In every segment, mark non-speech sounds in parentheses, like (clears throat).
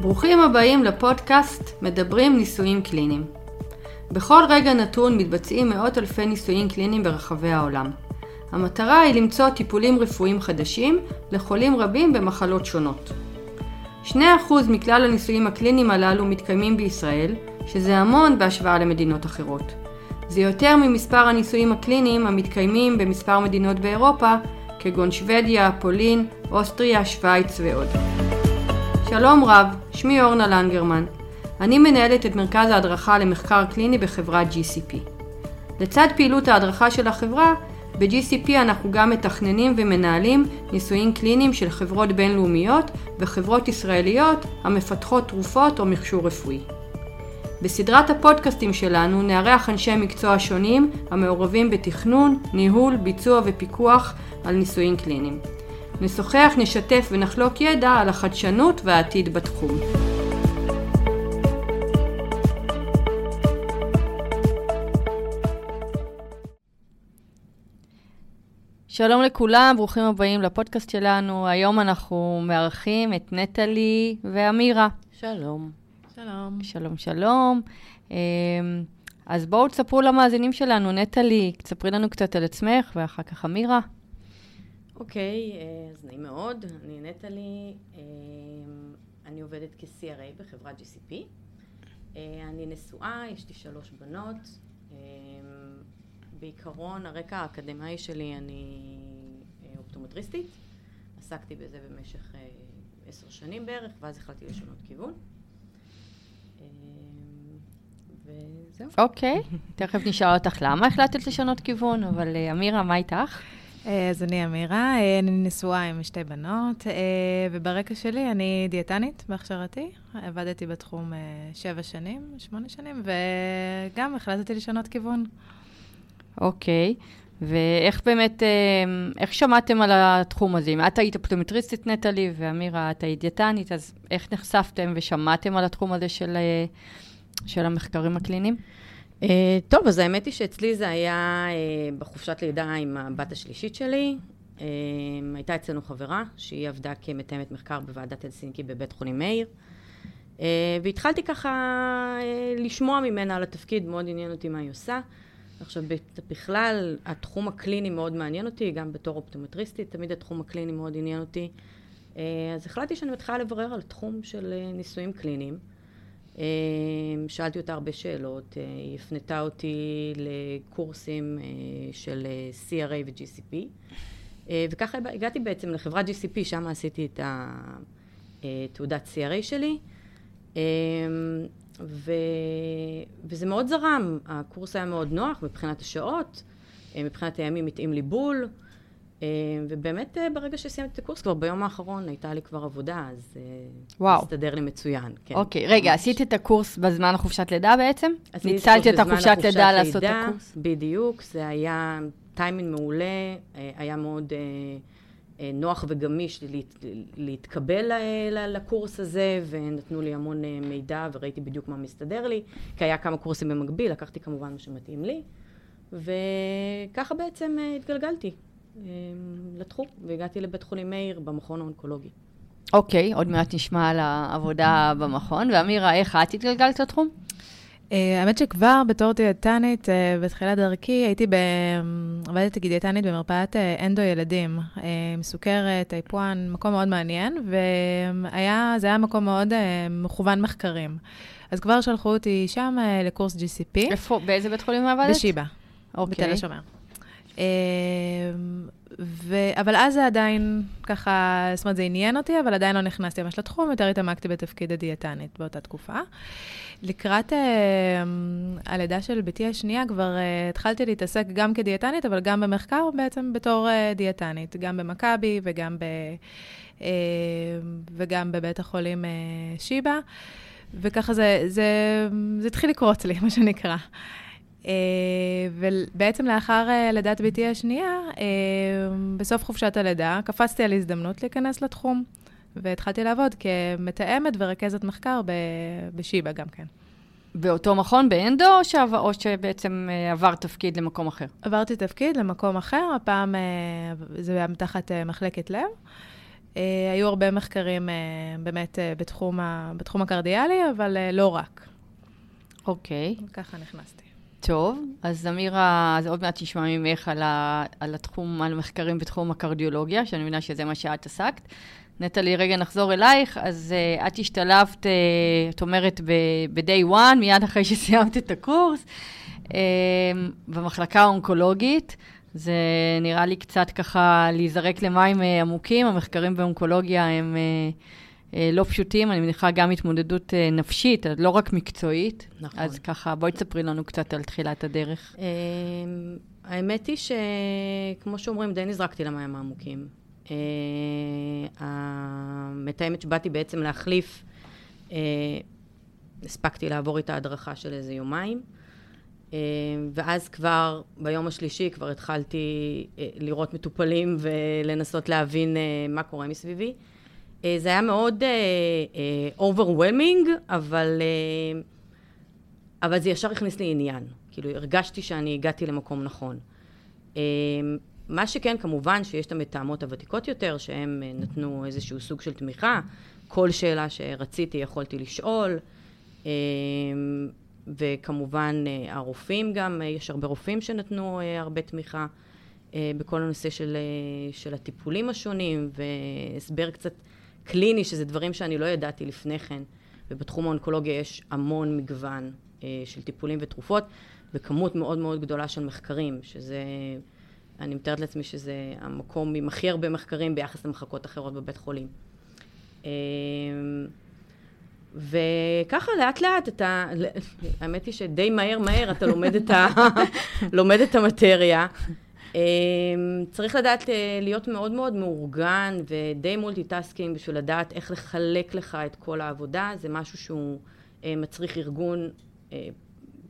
ברוכים הבאים לפודקאסט מדברים ניסויים קליניים. בכל רגע נתון מתבצעים מאות אלפי ניסויים קליניים ברחבי העולם. המטרה היא למצוא טיפולים רפואיים חדשים לחולים רבים במחלות שונות. 2% מכלל הניסויים הקליניים הללו מתקיימים בישראל, שזה המון בהשוואה למדינות אחרות. זה יותר ממספר הניסויים הקליניים המתקיימים במספר מדינות באירופה, כגון שוודיה, פולין, אוסטריה, שווייץ ועוד. שלום רב, שמי אורנה לנגרמן. אני מנהלת את מרכז ההדרכה למחקר קליני בחברת GCP. לצד פעילות ההדרכה של החברה, ב-GCP אנחנו גם מתכננים ומנהלים ניסויים קליניים של חברות בינלאומיות וחברות ישראליות המפתחות תרופות או מכשור רפואי. בסדרת הפודקאסטים שלנו נארח אנשי מקצוע שונים המעורבים בתכנון, ניהול, ביצוע ופיקוח על ניסויים קליניים. נשוחח, נשתף ונחלוק ידע על החדשנות והעתיד בתחום. שלום לכולם, ברוכים הבאים לפודקאסט שלנו. היום אנחנו מארחים את נטלי ואמירה. שלום. שלום. שלום, שלום. אמ, אז בואו תספרו למאזינים שלנו, נטלי, תספרי לנו קצת על עצמך, ואחר כך אמירה. אוקיי, אה, אז נעים מאוד. אני נטלי, אה, אני עובדת כ-CRA בחברת GCP. אה, אני נשואה, יש לי שלוש בנות. בעיקרון, הרקע האקדמאי שלי, אני אופטומטריסטית. עסקתי בזה במשך עשר שנים בערך, ואז החלטתי לשנות כיוון. וזהו. אוקיי, תכף נשאל אותך למה החלטת לשנות כיוון, אבל אמירה, מה איתך? אה, אז אני אמירה, אה, אני נשואה עם שתי בנות, אה, וברקע שלי אני דיאטנית בהכשרתי. עבדתי בתחום שבע שנים, שמונה שנים, וגם החלטתי לשנות כיוון. אוקיי, ואיך באמת, איך שמעתם על התחום הזה? אם את היית אופטומטריסטית נטלי, ואמירה, את היית דיאטנית, אז איך נחשפתם ושמעתם על התחום הזה של, של המחקרים הקליניים? Uh, טוב, אז האמת היא שאצלי זה היה uh, בחופשת לידה עם הבת השלישית שלי. Uh, הייתה אצלנו חברה, שהיא עבדה כמתאמת מחקר בוועדת הלסינקי בבית חולים מאיר. Uh, והתחלתי ככה uh, לשמוע ממנה על התפקיד, מאוד עניין אותי מה היא עושה. עכשיו, בכלל, התחום הקליני מאוד מעניין אותי, גם בתור אופטומטריסטית, תמיד התחום הקליני מאוד עניין אותי. אז החלטתי שאני מתחילה לברר על תחום של ניסויים קליניים. אמ, שאלתי אותה הרבה שאלות, אה, היא הפנתה אותי לקורסים אה, של אה, CRA ו-GCP, וככה הגעתי בעצם לחברת GCP, שם עשיתי את התעודת CRA שלי, אמ, ו... וזה מאוד זרם, הקורס היה מאוד נוח מבחינת השעות, מבחינת הימים התאים לי בול. אה, ובאמת, אה, ברגע שסיימתי את הקורס, כבר ביום האחרון הייתה לי כבר עבודה, אז אה, וואו. הסתדר לי מצוין. כן. אוקיי, רגע, עשית את הקורס בזמן החופשת לידה בעצם? ניצלת את החופשת לידה לעשות את הקורס? בדיוק, זה היה טיימינג מעולה, היה מאוד נוח וגמיש להתקבל לקורס הזה, ונתנו לי המון מידע וראיתי בדיוק מה מסתדר לי, כי היה כמה קורסים במקביל, לקחתי כמובן מה שמתאים לי, וככה בעצם התגלגלתי. אמ, לתחום, והגעתי לבית חולים מאיר במכון האונקולוגי. אוקיי, עוד מעט נשמע על העבודה במכון. ואמירה, איך את התגלגלת לתחום? Uh, האמת שכבר בתור דיאטנית, uh, בתחילת דרכי, הייתי ב... עבדתי כדיאטנית במרפאת uh, אנדו ילדים, uh, עם סוכרת, טייפ 1, מקום מאוד מעניין, וזה היה מקום מאוד uh, מכוון מחקרים. אז כבר שלחו אותי שם uh, לקורס GCP. איפה, באיזה בית חולים עבדת? בשיבא, אוקיי. בתל השומר. אמ, ו... אבל אז זה עדיין ככה, זאת אומרת, זה עניין אותי, אבל עדיין לא נכנסתי ממש לתחום, יותר התעמקתי בתפקיד הדיאטנית באותה תקופה. לקראת uh, הלידה של בתי השנייה כבר uh, התחלתי להתעסק גם כדיאטנית, אבל גם במחקר בעצם בתור uh, דיאטנית, גם במכבי וגם, ב, uh, וגם בבית החולים uh, שיבא, וככה זה, זה, זה התחיל לקרוץ לי, (laughs) מה שנקרא. אה, ובעצם לאחר אה, לידת ביתי השנייה, אה, בסוף חופשת הלידה, קפצתי על הזדמנות להיכנס לתחום, והתחלתי לעבוד כמתאמת ורכזת מחקר בשיבא גם כן. באותו מכון, באנדו, או, שעבר, או שבעצם עבר תפקיד למקום אחר? עברתי תפקיד למקום אחר, הפעם זה היה מתחת מחלקת לב. היו הרבה מחקרים באמת בתחום, ה, בתחום הקרדיאלי, אבל לא רק. אוקיי. Okay. ככה נכנסתי. טוב, אז אמירה, אז עוד מעט נשמע ממך על, ה, על התחום, על מחקרים בתחום הקרדיולוגיה, שאני מבינה שזה מה שאת עסקת. נטלי, רגע נחזור אלייך. אז uh, את השתלבת, uh, את אומרת, ב-day one, מיד אחרי שסיימת את הקורס, uh, במחלקה האונקולוגית. זה נראה לי קצת ככה להיזרק למים uh, עמוקים. המחקרים באונקולוגיה הם uh, לא פשוטים, אני מניחה גם התמודדות uh, נפשית, לא רק מקצועית. נכון. אז ככה, בואי תספרי לנו קצת על תחילת הדרך. Uh, האמת היא שכמו שאומרים, די נזרקתי למים העמוקים. אה, המתאמת שבאתי בעצם להחליף, אה, הספקתי לעבור איתה הדרכה של איזה יומיים. אה, ואז כבר ביום השלישי כבר התחלתי לראות מטופלים ולנסות להבין מה קורה מסביבי. זה היה מאוד overwhelming, אבל, אבל זה ישר הכניס לי עניין. כאילו, הרגשתי שאני הגעתי למקום נכון. מה שכן, כמובן שיש את המתאמות הוותיקות יותר, שהם אה, נתנו איזשהו סוג של תמיכה. כל שאלה שרציתי יכולתי לשאול. אה, וכמובן אה, הרופאים גם, יש הרבה רופאים שנתנו הרבה תמיכה בכל הנושא של, של הטיפולים השונים, והסבר קצת קליני, שזה דברים שאני לא ידעתי לפני כן. ובתחום האונקולוגיה יש המון מגוון של טיפולים ותרופות, וכמות מאוד מאוד גדולה של מחקרים, שזה... אני מתארת לעצמי שזה המקום עם הכי הרבה מחקרים ביחס למחלקות אחרות בבית חולים. אמ, וככה לאט לאט אתה, האמת היא שדי מהר מהר אתה לומד את, ה, (laughs) לומד את המטריה. אמ, צריך לדעת אה, להיות מאוד מאוד מאורגן ודי multitasking בשביל לדעת איך לחלק לך את כל העבודה, זה משהו שהוא אה, מצריך ארגון אה,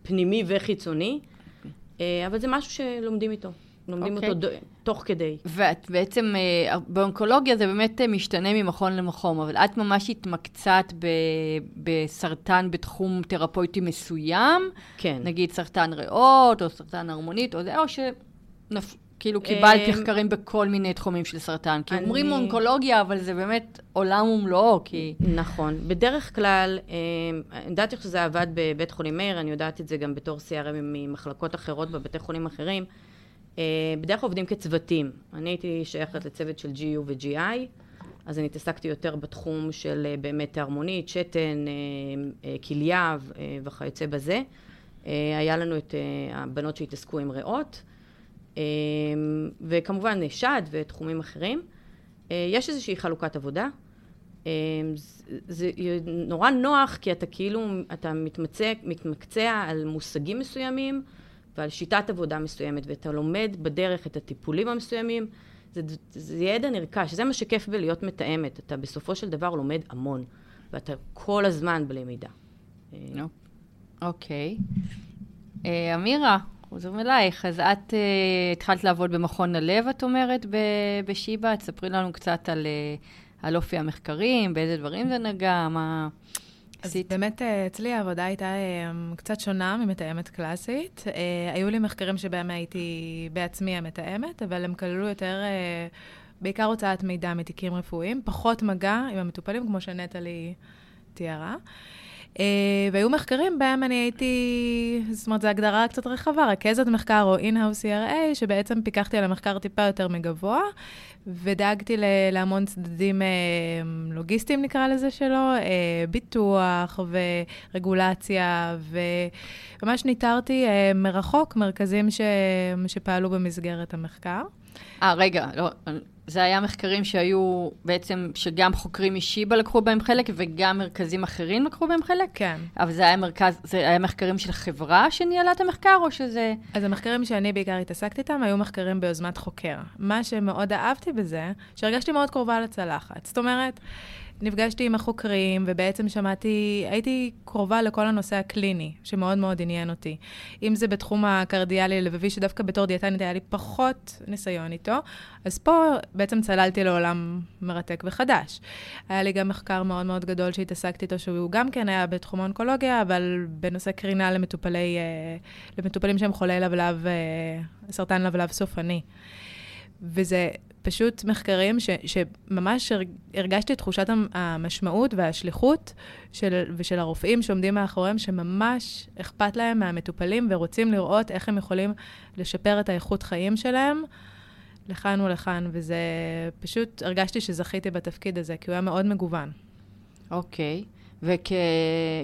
פנימי וחיצוני, אבל זה משהו שלומדים איתו. לומדים okay. אותו אוקיי. ד... תוך כדי. ואת בעצם, באונקולוגיה זה באמת משתנה ממכון למכון, אבל את ממש התמקצעת ב... בסרטן בתחום תרפויטי מסוים? כן. נגיד סרטן ריאות, או סרטן הרמונית, או זה, או שנפ... כאילו קיבלת אמ, מחקרים בכל מיני תחומים של סרטן. כי אומרים אונקולוגיה, אבל זה באמת עולם ומלואו, כי... נכון. בדרך כלל, אמ, אני יודעת איך שזה עבד בבית חולים מאיר, אני יודעת את זה גם בתור CRM ממחלקות אחרות בבתי חולים אחרים. אה, בדרך כלל עובדים כצוותים. אני הייתי שייכת לצוות של GU ו-GI, אז אני התעסקתי יותר בתחום של אה, באמת הרמונית, שתן, אה, כליה וכיוצא בזה. היה לנו את הבנות שהתעסקו עם ריאות, וכמובן שד ותחומים אחרים. יש איזושהי חלוקת עבודה. זה נורא נוח, כי אתה כאילו, אתה מתמצא, מתמקצע על מושגים מסוימים, ועל שיטת עבודה מסוימת, ואתה לומד בדרך את הטיפולים המסוימים, זה, זה ידע נרכש, זה מה שכיף בלהיות מתאמת, אתה בסופו של דבר לומד המון, ואתה כל הזמן בלמידה. אוקיי. אה, אמירה, חוזרים אלייך, אז את uh, התחלת לעבוד במכון הלב, את אומרת, בשיבא, תספרי לנו קצת על, uh, על אופי המחקרים, באיזה דברים זה נגע, מה... אז באמת אה, אצלי העבודה הייתה אה, קצת שונה ממתאמת קלאסית. אה, היו לי מחקרים שבהם הייתי בעצמי המתאמת, אבל הם כללו יותר, בעיקר הוצאת מידע מתיקים רפואיים, פחות מגע עם המטופלים, כמו שנטלי תיארה. Uh, והיו מחקרים בהם אני הייתי, זאת אומרת, זו הגדרה קצת רחבה, רכזת מחקר או in-house CRA, שבעצם פיקחתי על המחקר טיפה יותר מגבוה, ודאגתי להמון צדדים uh, לוגיסטיים, נקרא לזה שלו, uh, ביטוח ורגולציה, וממש ניטרתי מרחוק מרכזים ש... שפעלו במסגרת המחקר. אה, רגע, לא, זה היה מחקרים שהיו בעצם, שגם חוקרים משיבא לקחו בהם חלק, וגם מרכזים אחרים לקחו בהם חלק? כן. אבל זה היה מרכז, זה היה מחקרים של חברה שניהלה את המחקר, או שזה... אז המחקרים שאני בעיקר התעסקתי איתם, היו מחקרים ביוזמת חוקר. מה שמאוד אהבתי בזה, שהרגשתי מאוד קרובה לצלחת. זאת אומרת, נפגשתי עם החוקרים, ובעצם שמעתי, הייתי קרובה לכל הנושא הקליני, שמאוד מאוד עניין אותי. אם זה בתחום הקרדיאלי הלבבי, שדווקא בתור דיאטנית היה לי פחות ניסיון איתו, אז פה בעצם צללתי לעולם מרתק וחדש. היה לי גם מחקר מאוד מאוד גדול שהתעסקתי איתו, שהוא גם כן היה בתחום האונקולוגיה, אבל בנושא קרינה למטופלי, אה, למטופלים שהם חולי לבלב, אה, סרטן לבלב סופני. וזה פשוט מחקרים ש, שממש הרגשתי את תחושת המשמעות והשליחות של, ושל הרופאים שעומדים מאחוריהם, שממש אכפת להם מהמטופלים ורוצים לראות איך הם יכולים לשפר את האיכות חיים שלהם לכאן ולכאן, וזה פשוט, הרגשתי שזכיתי בתפקיד הזה, כי הוא היה מאוד מגוון. אוקיי. Okay.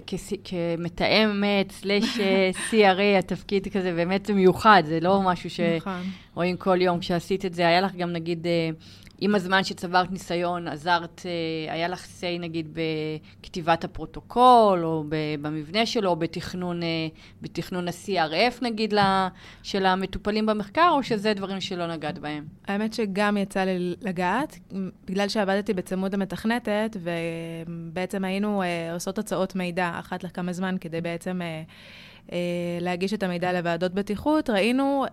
וכמתאמת, סלאש CRA, התפקיד כזה באמת מיוחד, זה לא משהו שרואים נכון. כל יום. כשעשית את זה, היה לך גם נגיד אה, עם הזמן שצברת ניסיון, עזרת, אה, היה לך say נגיד בכתיבת הפרוטוקול, או במבנה שלו, או בתכנון, אה, בתכנון ה-CRF נגיד, של המטופלים במחקר, או שזה דברים שלא נגעת בהם? האמת שגם יצא לי לגעת, בגלל שעבדתי בצמוד המתכנתת, ובעצם היינו אה, עושות הצעות מידע אחת לכמה זמן, כדי בעצם... להגיש את המידע לוועדות בטיחות, ראינו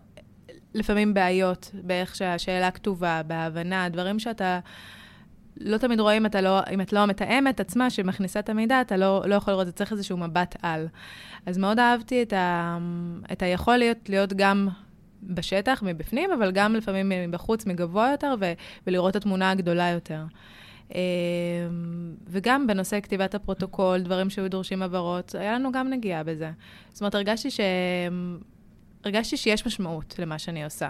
לפעמים בעיות באיך שהשאלה כתובה, בהבנה, דברים שאתה לא תמיד רואה אם, לא, אם את לא המתאמת עצמה שמכניסה את המידע, אתה לא, לא יכול לראות, זה צריך איזשהו מבט על. אז מאוד אהבתי את, ה, את היכול להיות, להיות גם בשטח, מבפנים, אבל גם לפעמים מבחוץ, מגבוה יותר, ו, ולראות את התמונה הגדולה יותר. אמ, וגם בנושא כתיבת הפרוטוקול, דברים שהיו דורשים הבהרות, היה לנו גם נגיעה בזה. זאת אומרת, הרגשתי ש... הרגשתי שיש משמעות למה שאני עושה.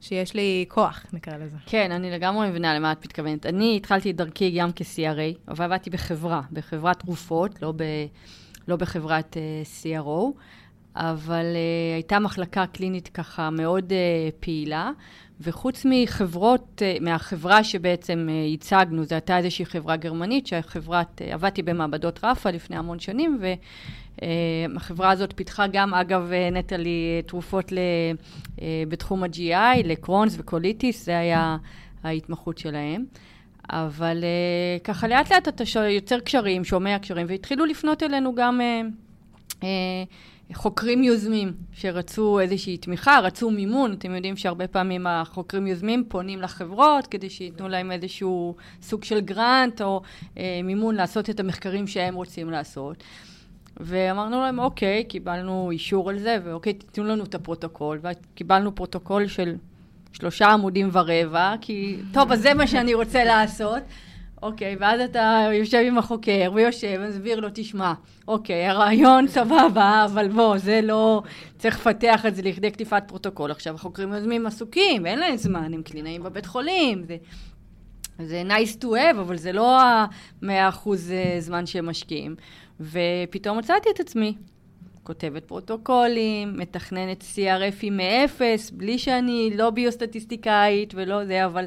שיש לי כוח, נקרא לזה. כן, אני לגמרי מבינה למה את מתכוונת. אני התחלתי את דרכי גם כ-CRA, אבל עבדתי בחברה, בחברת תרופות, לא, ב, לא בחברת uh, CRO, אבל uh, הייתה מחלקה קלינית ככה מאוד uh, פעילה, וחוץ מחברות, uh, מהחברה שבעצם uh, ייצגנו, זו הייתה איזושהי חברה גרמנית, שהחברת, uh, עבדתי במעבדות רפה לפני המון שנים, ו... Uh, הזאת פיתחה גם, אגב, אה, נטלי, תרופות ל, uh, בתחום ה-GI, לקרונס וקוליטיס, זה היה ההתמחות שלהם. אבל uh, ככה לאט לאט אתה יוצר קשרים, שומע קשרים, והתחילו לפנות אלינו גם uh, uh, חוקרים יוזמים שרצו איזושהי תמיכה, רצו מימון. אתם יודעים שהרבה פעמים החוקרים יוזמים פונים לחברות כדי שייתנו להם איזשהו סוג של גרנט או אה, מימון לעשות את המחקרים שהם רוצים לעשות. ואמרנו להם, אוקיי, קיבלנו אישור על זה, ואוקיי, תיתנו לנו את הפרוטוקול, וקיבלנו פרוטוקול של שלושה עמודים ורבע, כי, טוב, אז זה מה שאני רוצה לעשות. אוקיי, ואז אתה יושב עם החוקר, ויושב, ומסביר לו, תשמע, אוקיי, הרעיון (laughs) סבבה, אבל בוא, זה לא... צריך לפתח את זה לכדי כתיבת פרוטוקול. עכשיו, החוקרים יוזמים עסוקים, אין להם זמן, הם קלינאים בבית חולים, זה... זה nice to have, אבל זה לא המאה אחוז אה, זמן שהם משקיעים. ופתאום מצאתי את עצמי כותבת פרוטוקולים, מתכננת CRFים מאפס, בלי שאני לא ביוסטטיסטיקאית ולא זה, אבל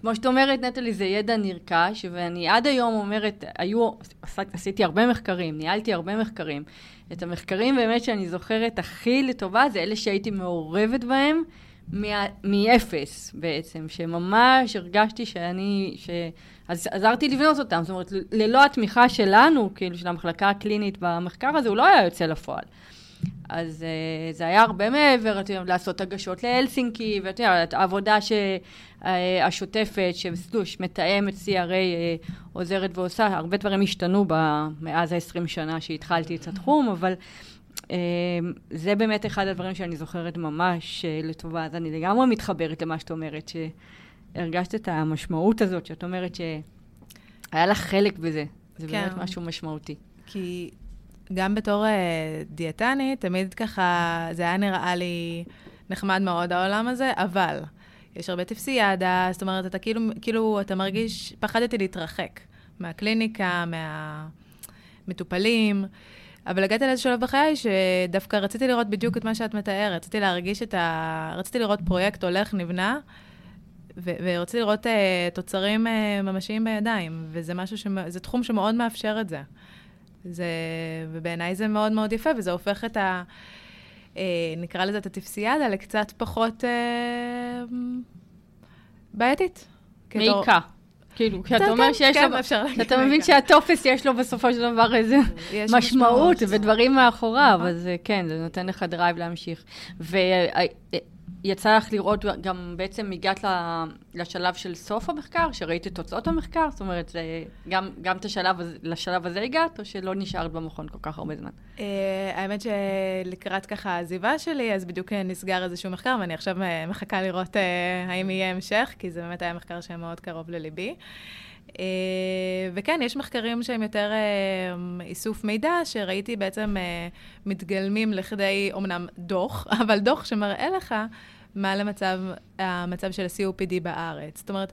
כמו שאת אומרת, נטלי, זה ידע נרכש, ואני עד היום אומרת, היו, עשיתי הרבה מחקרים, ניהלתי הרבה מחקרים. את המחקרים באמת שאני זוכרת הכי לטובה, זה אלה שהייתי מעורבת בהם מאפס בעצם, שממש הרגשתי שאני, ש... אז עזרתי לבנות אותם, זאת אומרת, ללא התמיכה שלנו, כאילו, של המחלקה הקלינית במחקר הזה, הוא לא היה יוצא לפועל. אז uh, זה היה הרבה מעבר, את יודעת, לעשות הגשות להלסינקי, ואת יודעת, העבודה ש, uh, השוטפת, שסלוש, מתאמת CRA, uh, עוזרת ועושה, הרבה דברים השתנו ב, מאז ה-20 שנה שהתחלתי את התחום, אבל uh, זה באמת אחד הדברים שאני זוכרת ממש uh, לטובה, אז אני לגמרי מתחברת למה שאת אומרת, ש... הרגשת את המשמעות הזאת, שאת אומרת שהיה לך חלק בזה. זה כן. באמת משהו משמעותי. כי גם בתור uh, דיאטנית, תמיד ככה, זה היה נראה לי נחמד מאוד העולם הזה, אבל יש הרבה טפסיאדה, זאת אומרת, אתה כאילו, כאילו, אתה מרגיש, פחדתי להתרחק מהקליניקה, מהמטופלים. אבל הגעתי לאיזה שלב בחיי שדווקא רציתי לראות בדיוק את מה שאת מתארת. רציתי להרגיש את ה... רציתי לראות פרויקט הולך, נבנה, ורציתי לראות uh, תוצרים uh, ממשיים בידיים, וזה משהו, ש... זה תחום שמאוד מאפשר את זה. זה... ובעיניי זה מאוד מאוד יפה, וזה הופך את ה... uh, נקרא לזה את הטיפסיאדה לקצת פחות uh, בעייתית. מעיקה. כאילו, כשאתה אומר שיש כן, לו, כשאתה מבין שהטופס יש לו בסופו של דבר איזה משמעות ודברים מאחוריו, אז כן, זה נותן לך drive להמשיך. יצא לך לראות, גם בעצם הגעת לשלב של סוף המחקר, שראית את תוצאות המחקר? זאת אומרת, זה, גם, גם את השלב, לשלב הזה הגעת, או שלא נשארת במכון כל כך הרבה זמן? אה, האמת שלקראת ככה העזיבה שלי, אז בדיוק נסגר איזשהו מחקר, ואני עכשיו מחכה לראות האם יהיה המשך, כי זה באמת היה מחקר שהיה מאוד קרוב לליבי. Uh, וכן, יש מחקרים שהם יותר uh, איסוף מידע, שראיתי בעצם uh, מתגלמים לכדי, אומנם דוח, (laughs) אבל דוח שמראה לך מה למצב, המצב של ה-COPD בארץ. זאת אומרת,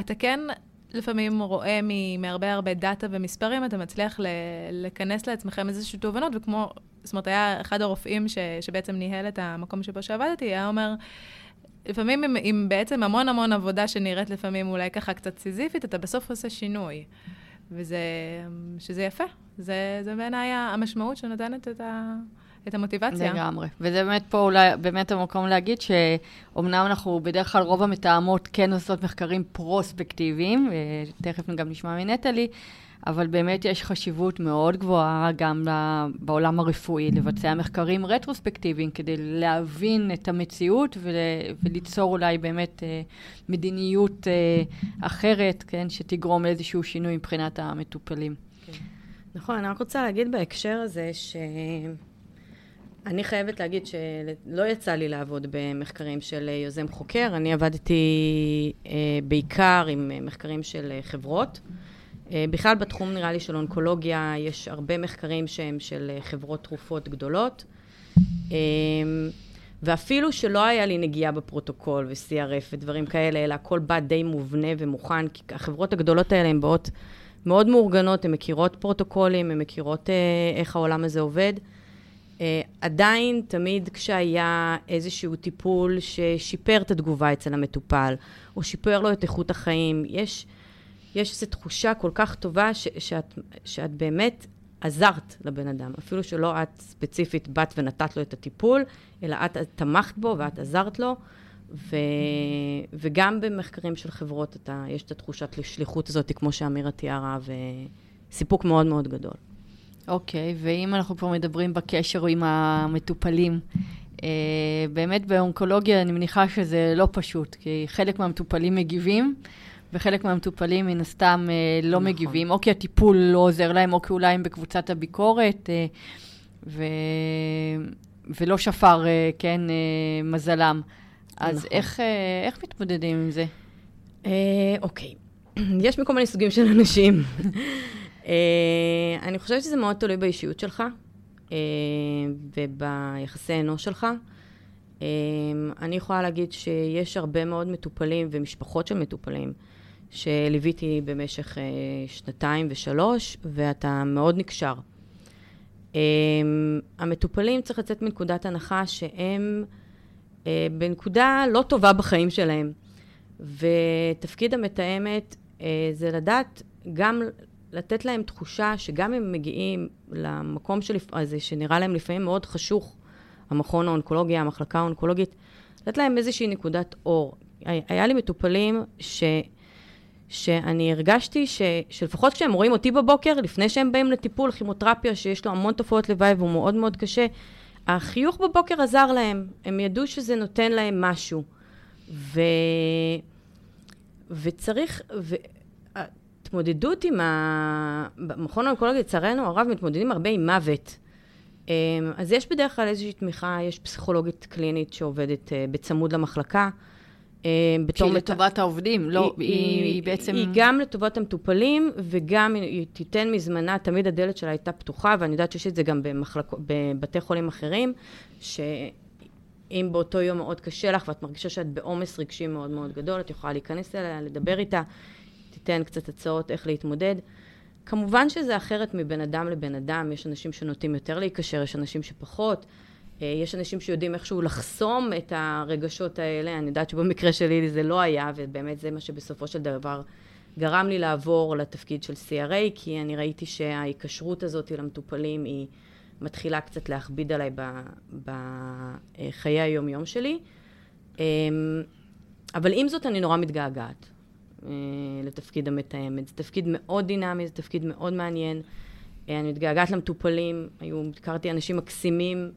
אתה כן לפעמים רואה מהרבה הרבה דאטה ומספרים, אתה מצליח ל- לכנס לעצמכם איזשהו תובנות, וכמו, זאת אומרת, היה אחד הרופאים ש- שבעצם ניהל את המקום שבו שעבדתי, היה אומר, לפעמים עם, עם בעצם המון המון עבודה שנראית לפעמים אולי ככה קצת סיזיפית, אתה בסוף עושה שינוי. וזה, שזה יפה. זה, זה בעיניי המשמעות שנותנת את ה... את המוטיבציה. לגמרי. וזה באמת פה אולי, באמת המקום להגיד שאומנם אנחנו בדרך כלל רוב המתאמות כן עושות מחקרים פרוספקטיביים, ותכף גם נשמע מנטלי, אבל באמת יש חשיבות מאוד גבוהה גם בעולם הרפואי לבצע מחקרים רטרוספקטיביים כדי להבין את המציאות ול, וליצור אולי באמת אה, מדיניות אה, אחרת, כן, שתגרום לאיזשהו שינוי מבחינת המטופלים. כן. נכון, אני רק רוצה להגיד בהקשר הזה ש... אני חייבת להגיד שלא יצא לי לעבוד במחקרים של יוזם חוקר, אני עבדתי אה, בעיקר עם מחקרים של חברות. אה, בכלל בתחום נראה לי של אונקולוגיה יש הרבה מחקרים שהם של חברות תרופות גדולות. אה, ואפילו שלא היה לי נגיעה בפרוטוקול ו-CRF ודברים כאלה, אלא הכל בא די מובנה ומוכן, כי החברות הגדולות האלה הן באות מאוד מאורגנות, הן מכירות פרוטוקולים, הן מכירות אה, איך העולם הזה עובד. Uh, עדיין, תמיד כשהיה איזשהו טיפול ששיפר את התגובה אצל המטופל, או שיפר לו את איכות החיים, יש, יש איזו תחושה כל כך טובה ש, שאת, שאת באמת עזרת לבן אדם. אפילו שלא את ספציפית באת ונתת לו את הטיפול, אלא את תמכת בו ואת עזרת לו. ו, וגם במחקרים של חברות אתה, יש את התחושת השליחות הזאת, כמו שאמירה תיארה, וסיפוק מאוד מאוד גדול. אוקיי, okay, ואם אנחנו כבר מדברים בקשר עם המטופלים, אה, באמת באונקולוגיה אני מניחה שזה לא פשוט, כי חלק מהמטופלים מגיבים, וחלק מהמטופלים מן הסתם אה, לא נכון. מגיבים, או כי הטיפול לא עוזר להם, או כי אולי הם בקבוצת הביקורת, אה, ו... ולא שפר, אה, כן, אה, מזלם. אז נכון. איך, אה, איך מתמודדים עם זה? אה, אוקיי, (clears throat) יש מכל מיני סוגים של אנשים. Uh, (laughs) אני חושבת שזה מאוד תלוי באישיות שלך uh, וביחסי אנוש שלך. Uh, אני יכולה להגיד שיש הרבה מאוד מטופלים ומשפחות של מטופלים שליוויתי במשך uh, שנתיים ושלוש, ואתה מאוד נקשר. Uh, המטופלים צריך לצאת מנקודת הנחה שהם uh, בנקודה לא טובה בחיים שלהם. ותפקיד המתאמת uh, זה לדעת גם לתת להם תחושה שגם אם מגיעים למקום הזה, שנראה להם לפעמים מאוד חשוך, המכון האונקולוגי, המחלקה האונקולוגית, לתת להם איזושהי נקודת אור. היה לי מטופלים ש... שאני הרגשתי ש, שלפחות כשהם רואים אותי בבוקר, לפני שהם באים לטיפול כימותרפיה, שיש לו המון תופעות לוואי והוא מאוד מאוד קשה, החיוך בבוקר עזר להם. הם ידעו שזה נותן להם משהו. ו... וצריך, ו... ההתמודדות עם ה... במכון האונקולוגי, לצערנו הרב, מתמודדים הרבה עם מוות. אמ, אז יש בדרך כלל איזושהי תמיכה, יש פסיכולוגית קלינית שעובדת אה, בצמוד למחלקה. אה, שהיא מת... לטובת העובדים, לא, היא, היא, היא בעצם... היא גם לטובת המטופלים, וגם היא תיתן מזמנה, תמיד הדלת שלה הייתה פתוחה, ואני יודעת שיש את זה גם במחלק... בבתי חולים אחרים, שאם באותו יום מאוד קשה לך, ואת מרגישה שאת בעומס רגשי מאוד מאוד גדול, את יכולה להיכנס אליה, לדבר איתה. תיתן קצת הצעות איך להתמודד. כמובן שזה אחרת מבן אדם לבן אדם, יש אנשים שנוטים יותר להיקשר, יש אנשים שפחות. אה, יש אנשים שיודעים איכשהו לחסום את הרגשות האלה. אני יודעת שבמקרה שלי זה לא היה, ובאמת זה מה שבסופו של דבר גרם לי לעבור לתפקיד של CRA, כי אני ראיתי שההיקשרות הזאת למטופלים היא מתחילה קצת להכביד עליי בחיי היום-יום שלי. אמ, אבל עם זאת אני נורא מתגעגעת. אה, לתפקיד המתאמת. זה תפקיד מאוד דינמי, זה תפקיד מאוד מעניין. אה, אני מתגעגעת למטופלים, היו, הכרתי אנשים מקסימים,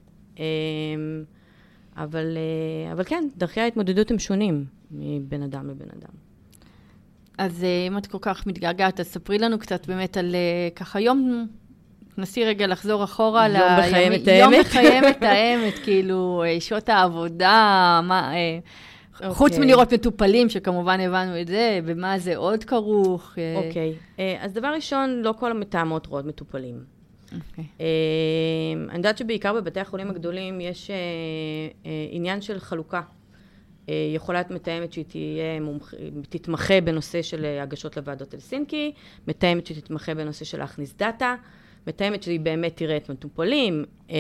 אבל, אה, אבל כן, דרכי ההתמודדות הם שונים מבין אדם לבין אדם. אז אה, אם את כל כך מתגעגעת, אז ספרי לנו קצת באמת על אה, ככה יום, נסי רגע לחזור אחורה. יום ל... בחיים מתאמת. יום בחיים מתאמת, (laughs) כאילו, שעות העבודה, מה... Okay. חוץ אוקיי. מלראות מטופלים, שכמובן הבנו את זה, ומה זה עוד כרוך. אוקיי. Okay. אז דבר ראשון, לא כל המתאמות רואות מטופלים. Okay. אוקיי. אני יודעת שבעיקר בבתי החולים הגדולים יש עניין של חלוקה. אה, יכולה להיות מתאמת שהיא תהיה מומח... תתמחה בנושא של אה, הגשות לוועדות אלסינקי, מתאמת שתתמחה בנושא של להכניס דאטה, מתאמת שהיא באמת תראה את מטופלים, אה,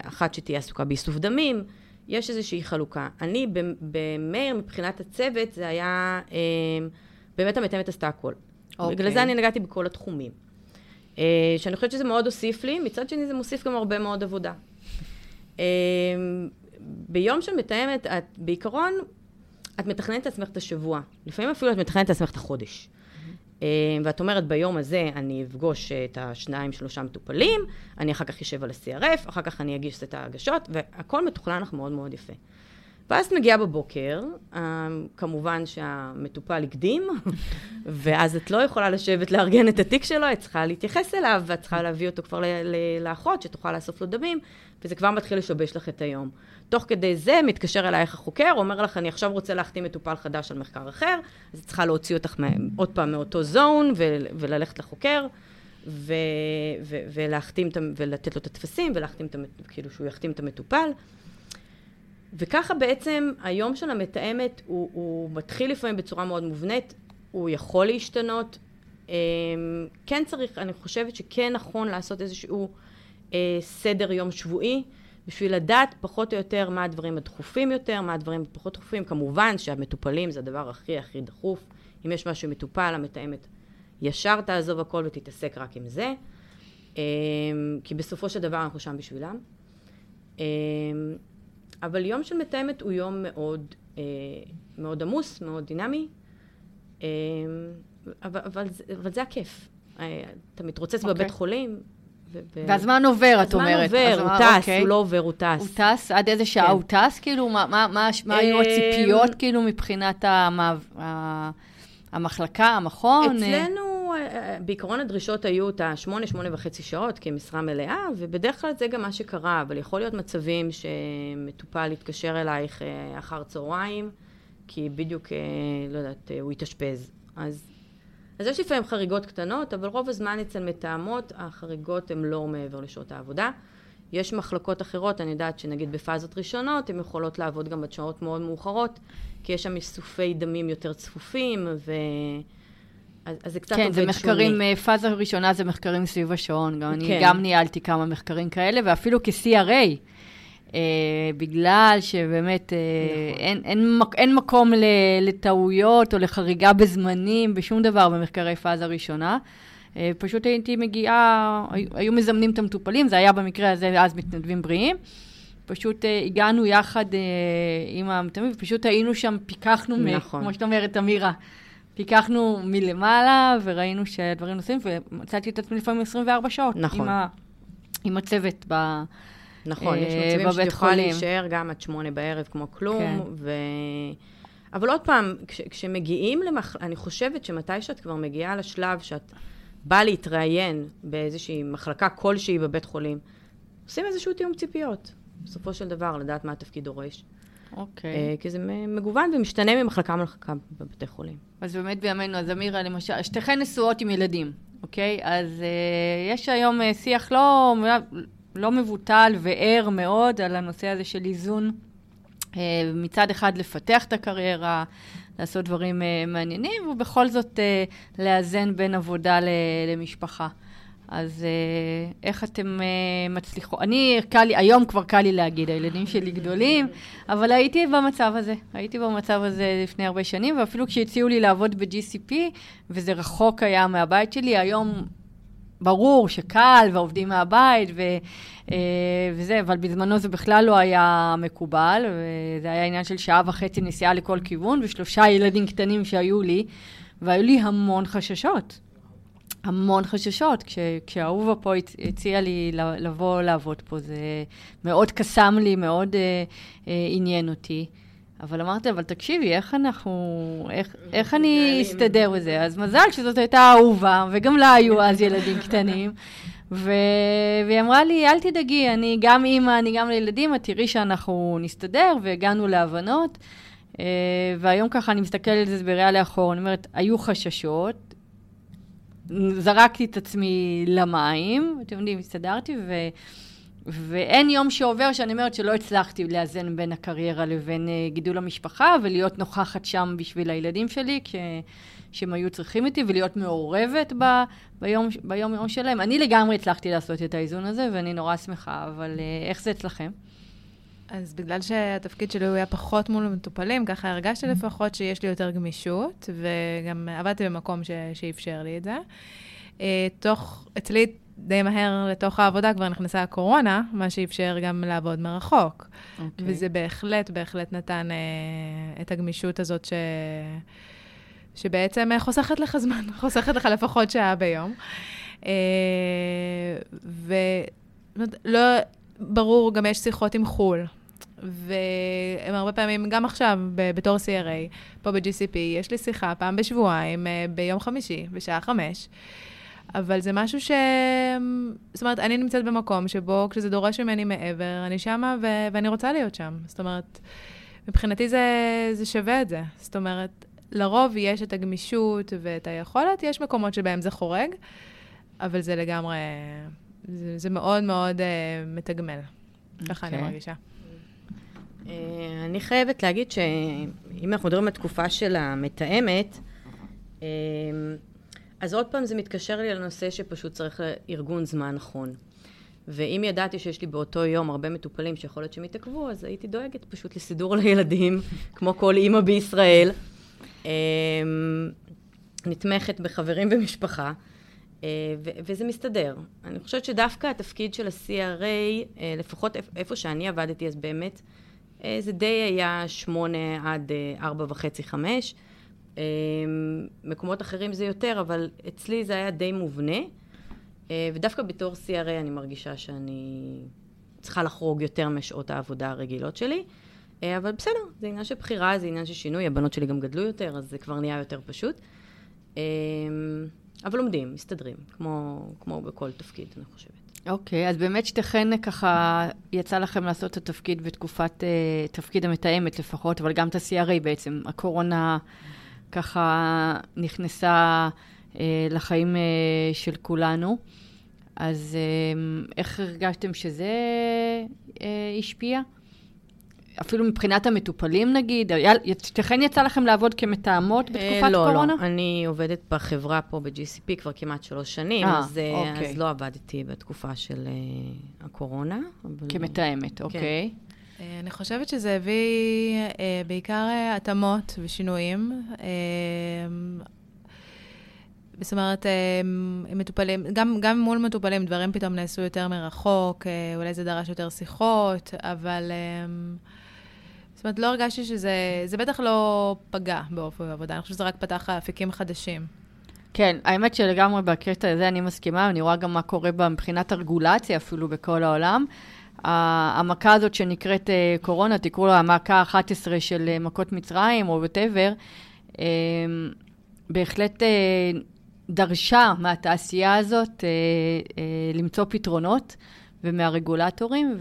אחת שתהיה עסוקה באיסוף דמים, יש איזושהי חלוקה. אני במאיר, מבחינת הצוות, זה היה, באמת המתאמת עשתה הכל. Okay. אוקיי. בגלל זה אני נגעתי בכל התחומים. שאני חושבת שזה מאוד הוסיף לי, מצד שני זה מוסיף גם הרבה מאוד עבודה. ביום של מתאמת, את בעיקרון, את מתכננת את עצמך את השבוע. לפעמים אפילו את מתכננת את עצמך את החודש. Mm-hmm. ואת אומרת, ביום הזה אני אפגוש את השניים, שלושה מטופלים, אני אחר כך אשב על ה-CRF, אחר כך אני אגיש את ההגשות, והכל מתוכנן לך מאוד מאוד יפה. ואז מגיעה בבוקר, אה, כמובן שהמטופל הקדים, ואז את לא יכולה לשבת לארגן את התיק שלו, את צריכה להתייחס אליו, ואת צריכה להביא אותו כבר לאחות, שתוכל לאסוף לו דמים, וזה כבר מתחיל לשבש לך את היום. תוך כדי זה מתקשר אלייך החוקר, אומר לך, אני עכשיו רוצה להחתים מטופל חדש על מחקר אחר, אז את צריכה להוציא אותך עוד פעם מאותו זון, וללכת לחוקר. ו- ו- ולהחתים, ולתת לו את הטפסים, ולהחתים, את, כאילו שהוא יחתים את המטופל. וככה בעצם היום של המתאמת הוא, הוא מתחיל לפעמים בצורה מאוד מובנית, הוא יכול להשתנות. אמ, כן צריך, אני חושבת שכן נכון לעשות איזשהו אה, סדר יום שבועי, בשביל לדעת פחות או יותר מה הדברים הדחופים יותר, מה הדברים הפחות דחופים. כמובן שהמטופלים זה הדבר הכי הכי דחוף. אם יש משהו מטופל, המתאמת ישר תעזוב הכל ותתעסק רק עם זה. אמ, כי בסופו של דבר אנחנו שם בשבילם. אבל יום של מתאמת הוא יום מאוד, אה, מאוד עמוס, מאוד דינמי, אה, אבל, אבל, אבל זה הכיף. אה, אתה מתרוצץ okay. בבית אוקיי. חולים. ו- והזמן עובר, את אומרת. הזמן עובר, הוא טס, אוקיי. הוא לא עובר, הוא טס. הוא טס? עד איזה שעה כן. הוא טס? כאילו, מה, מה, מה, מה היו הציפיות, כאילו, מבחינת. המחלקה, המכון? אצלנו בעיקרון הדרישות היו את השמונה, שמונה וחצי שעות כמשרה מלאה, ובדרך כלל זה גם מה שקרה, אבל יכול להיות מצבים שמטופל יתקשר אלייך אה, אחר צהריים, כי בדיוק, אה, לא יודעת, אה, הוא התאשפז. אז, אז יש לפעמים חריגות קטנות, אבל רוב הזמן אצל מתאמות, החריגות הן לא מעבר לשעות העבודה. יש מחלקות אחרות, אני יודעת שנגיד בפאזות ראשונות, הן יכולות לעבוד גם בשעות מאוד מאוחרות, כי יש שם איסופי דמים יותר צפופים, ו... אז, אז זה קצת כן, זה מחקרים, שוני. אה, פאזה ראשונה זה מחקרים סביב השעון. גם כן. אני גם ניהלתי כמה מחקרים כאלה, ואפילו כ-CRA, אה, בגלל שבאמת אה, נכון. אין, אין, אין מקום לטעויות או לחריגה בזמנים, בשום דבר במחקרי פאזה ראשונה. אה, פשוט הייתי מגיעה, היו, היו מזמנים את המטופלים, זה היה במקרה הזה אז מתנדבים בריאים. פשוט uh, הגענו יחד uh, עם המתאמים, ופשוט היינו שם, פיקחנו, נכון. מ, כמו שאת אומרת, אמירה. פיקחנו מלמעלה, וראינו שהדברים נוסעים, ומצאתי את עצמי לפעמים 24 שעות. נכון. עם, ה, עם הצוות ב... נכון, יש אה, מצבים שאת יכולה להישאר גם עד שמונה בערב כמו כלום, כן. ו... אבל עוד פעם, כש, כשמגיעים למח... אני חושבת שמתי שאת כבר מגיעה לשלב שאת באה להתראיין באיזושהי מחלקה כלשהי בבית חולים, עושים איזשהו תיאום ציפיות, בסופו של דבר, לדעת מה התפקיד דורש. אוקיי. Okay. כי זה מגוון ומשתנה ממחלקה למחלקה בבתי חולים. אז באמת בימינו, אז אמירה, למשל, שתיכן נשואות עם ילדים, אוקיי? אז uh, יש היום uh, שיח לא, לא מבוטל וער מאוד על הנושא הזה של איזון. Uh, מצד אחד לפתח את הקריירה, לעשות דברים uh, מעניינים, ובכל זאת uh, לאזן בין עבודה למשפחה. אז אה, איך אתם אה, מצליחות? אני, קל לי, היום כבר קל לי להגיד, הילדים שלי גדולים, אבל הייתי במצב הזה. הייתי במצב הזה לפני הרבה שנים, ואפילו כשהציעו לי לעבוד ב-GCP, וזה רחוק היה מהבית שלי, היום ברור שקל, ועובדים מהבית, ו, אה, וזה, אבל בזמנו זה בכלל לא היה מקובל, וזה היה עניין של שעה וחצי נסיעה לכל כיוון, ושלושה ילדים קטנים שהיו לי, והיו לי המון חששות. המון חששות. כש, כשאהובה פה הציע לי לבוא לעבוד פה, זה מאוד קסם לי, מאוד אה, אה, עניין אותי. אבל אמרתי, אבל תקשיבי, איך אנחנו, איך, איך אני אסתדר בזה? אז מזל שזאת הייתה אהובה, וגם לה היו אז ילדים קטנים. ו... והיא אמרה לי, אל תדאגי, אני גם אימא, אני גם לילדים, את תראי שאנחנו נסתדר, והגענו להבנות. אה, והיום ככה אני מסתכלת על זה בריאה לאחור, אני אומרת, היו חששות, זרקתי את עצמי למים, אתם יודעים, הסתדרתי, ו... ואין יום שעובר שאני אומרת שלא הצלחתי לאזן בין הקריירה לבין uh, גידול המשפחה, ולהיות נוכחת שם בשביל הילדים שלי, כש... שהם היו צריכים אותי, ולהיות מעורבת ב... ביום, ביום יום שלהם. אני לגמרי הצלחתי לעשות את האיזון הזה, ואני נורא שמחה, אבל uh, איך זה אצלכם? אז בגלל שהתפקיד שלי הוא היה פחות מול מטופלים, ככה הרגשתי לפחות שיש לי יותר גמישות, וגם עבדתי במקום ש... שאפשר לי את זה. Uh, תוך, אצלי די מהר לתוך העבודה כבר נכנסה הקורונה, מה שאפשר גם לעבוד מרחוק. Okay. אוקיי. וזה בהחלט, בהחלט נתן uh, את הגמישות הזאת ש... שבעצם uh, חוסכת לך זמן, (laughs) חוסכת לך לפחות שעה ביום. Uh, ולא, ברור, גם יש שיחות עם חו"ל. והם הרבה פעמים, גם עכשיו, בתור CRA, פה ב-GCP, יש לי שיחה פעם בשבועיים, ביום חמישי, בשעה חמש. אבל זה משהו ש... זאת אומרת, אני נמצאת במקום שבו כשזה דורש ממני מעבר, אני שמה ו... ואני רוצה להיות שם. זאת אומרת, מבחינתי זה, זה שווה את זה. זאת אומרת, לרוב יש את הגמישות ואת היכולת, יש מקומות שבהם זה חורג, אבל זה לגמרי, זה, זה מאוד מאוד uh, מתגמל. Okay. ככה אני אוקיי. מרגישה. Uh, אני חייבת להגיד שאם אנחנו מדברים על תקופה של המתאמת, uh, אז עוד פעם זה מתקשר לי לנושא שפשוט צריך ארגון זמן נכון. ואם ידעתי שיש לי באותו יום הרבה מטופלים שיכול להיות שהם יתעכבו, אז הייתי דואגת פשוט לסידור (laughs) לילדים, כמו כל אימא בישראל. אמ, נתמכת בחברים ומשפחה, וזה מסתדר. אני חושבת שדווקא התפקיד של ה-CRA, אה, לפחות איפה שאני עבדתי, אז באמת אה, זה די היה שמונה עד ארבע וחצי, חמש. מקומות אחרים זה יותר, אבל אצלי זה היה די מובנה. אה, ודווקא בתור CRA אני מרגישה שאני צריכה לחרוג יותר משעות העבודה הרגילות שלי. אה, אבל בסדר, זה עניין של בחירה, זה עניין של שינוי. הבנות שלי גם גדלו יותר, אז זה כבר נהיה יותר פשוט. אבל לומדים, מסתדרים, כמו, כמו בכל תפקיד, אני חושבת. אוקיי, okay, אז באמת שתיכן ככה, יצא לכם לעשות את התפקיד בתקופת, uh, תפקיד המתאמת לפחות, אבל גם את ה-CRA בעצם. הקורונה... ככה נכנסה אה, לחיים אה, של כולנו. אז אה, איך הרגשתם שזה אה, השפיע? אפילו מבחינת המטופלים נגיד? שתיכן יצא לכם לעבוד כמתאמות אה, בתקופת לא, קורונה? לא, לא. אני עובדת בחברה פה ב-GCP כבר כמעט שלוש שנים, 아, אה, אז, אוקיי. אז לא עבדתי בתקופה של uh, הקורונה. כמתאמת, כן. אוקיי. אה, אני חושבת שזה הביא אה, בעיקר אה, התאמות ושינויים. זאת אומרת, מטופלים, גם, גם מול מטופלים דברים פתאום נעשו יותר מרחוק, אולי זה דרש יותר שיחות, אבל... אומרת, לא הרגשתי שזה, זה בטח לא פגע באופן העבודה, אני חושבת שזה רק פתח אפיקים חדשים. כן, האמת שלגמרי בקטע הזה אני מסכימה, אני רואה גם מה קורה מבחינת הרגולציה אפילו בכל העולם. המכה הזאת שנקראת אה, קורונה, תקראו לה המכה ה-11 של אה, מכות מצרים או וואטאבר, אה, בהחלט דרשה מהתעשייה הזאת למצוא פתרונות, ומהרגולטורים,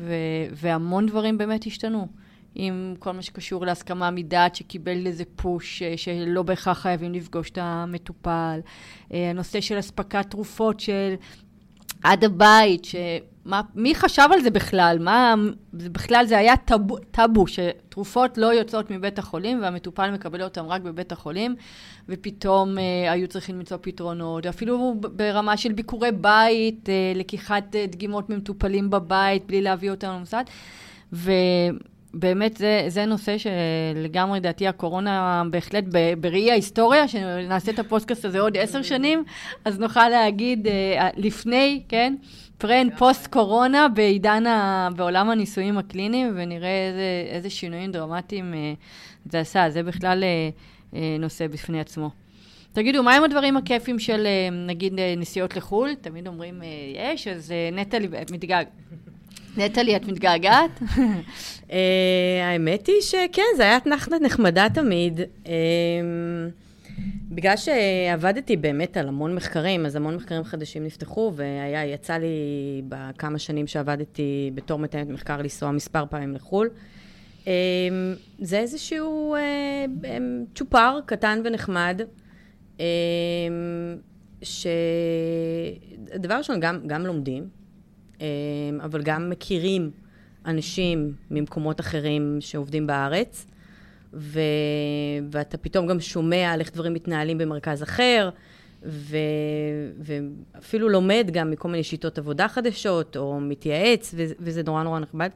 והמון דברים באמת השתנו. עם כל מה שקשור להסכמה מדעת שקיבל איזה פוש, שלא בהכרח חייבים לפגוש את המטופל. הנושא של אספקת תרופות של עד הבית, ש... מה, מי חשב על זה בכלל? מה, זה בכלל זה היה טאבו, טאבו, שתרופות לא יוצאות מבית החולים והמטופל מקבל אותן רק בבית החולים, ופתאום אה, היו צריכים למצוא פתרונות, אפילו ברמה של ביקורי בית, אה, לקיחת אה, דגימות ממטופלים בבית בלי להביא אותם למוסד. ובאמת זה, זה נושא שלגמרי, לדעתי, הקורונה בהחלט בראי ההיסטוריה, שנעשה את הפודקאסט הזה עוד עשר שנים, אז נוכל להגיד אה, לפני, כן? טרנד פוסט-קורונה בעידן, ה... בעולם הניסויים הקליניים, ונראה איזה, איזה שינויים דרמטיים אה, זה עשה. זה בכלל אה, אה, נושא בפני עצמו. תגידו, מה עם הדברים הכיפים של, נגיד, נסיעות לחו"ל? תמיד אומרים, יש, אז נטע-לי, מתגעגעת. נטע-לי, את מתגעגעת? (laughs) האמת היא שכן, זו הייתה נחת נחמדה תמיד. בגלל שעבדתי באמת על המון מחקרים, אז המון מחקרים חדשים נפתחו, ויצא לי בכמה שנים שעבדתי בתור מתאמת מחקר לנסוע מספר פעמים לחו"ל. אמ, זה איזשהו אה, אמ, צ'ופר קטן ונחמד, אמ, שדבר ראשון, גם, גם לומדים, אבל גם מכירים אנשים ממקומות אחרים שעובדים בארץ. ו... ואתה פתאום גם שומע על איך דברים מתנהלים במרכז אחר, ו... ואפילו לומד גם מכל מיני שיטות עבודה חדשות, או מתייעץ, ו... וזה נורא נורא נכבד.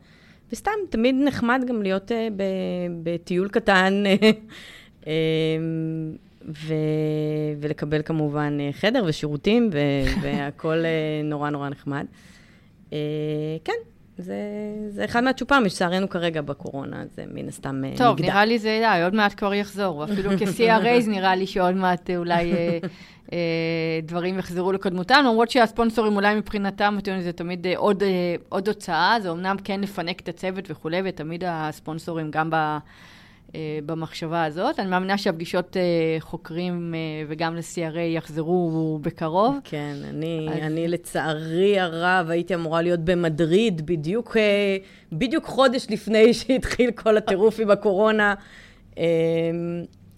וסתם, תמיד נחמד גם להיות uh, ב... בטיול קטן, uh, (laughs) ו... ולקבל כמובן חדר ושירותים, ו... והכול uh, נורא נורא נחמד. Uh, כן, זה, זה אחד מהצ'ופרים, לצערנו כרגע בקורונה, זה מן הסתם נגדע. טוב, נראה לי זה, די, עוד מעט כבר יחזור. אפילו (laughs) כ-CRAs נראה לי שעוד מעט אולי אה, אה, דברים יחזרו לקודמותם, למרות שהספונסורים אולי מבחינתם, אתם יודעים, זה תמיד אה, עוד, אה, עוד הוצאה, זה אמנם כן לפנק את הצוות וכולי, ותמיד הספונסורים גם ב... אה, במחשבה הזאת. אני מאמינה שהפגישות אה, חוקרים אה, וגם ל-CRA יחזרו בקרוב. כן, אני, אז... אני לצערי הרב הייתי אמורה להיות במדריד בדיוק, בדיוק חודש לפני (laughs) שהתחיל כל הטירוף עם הקורונה.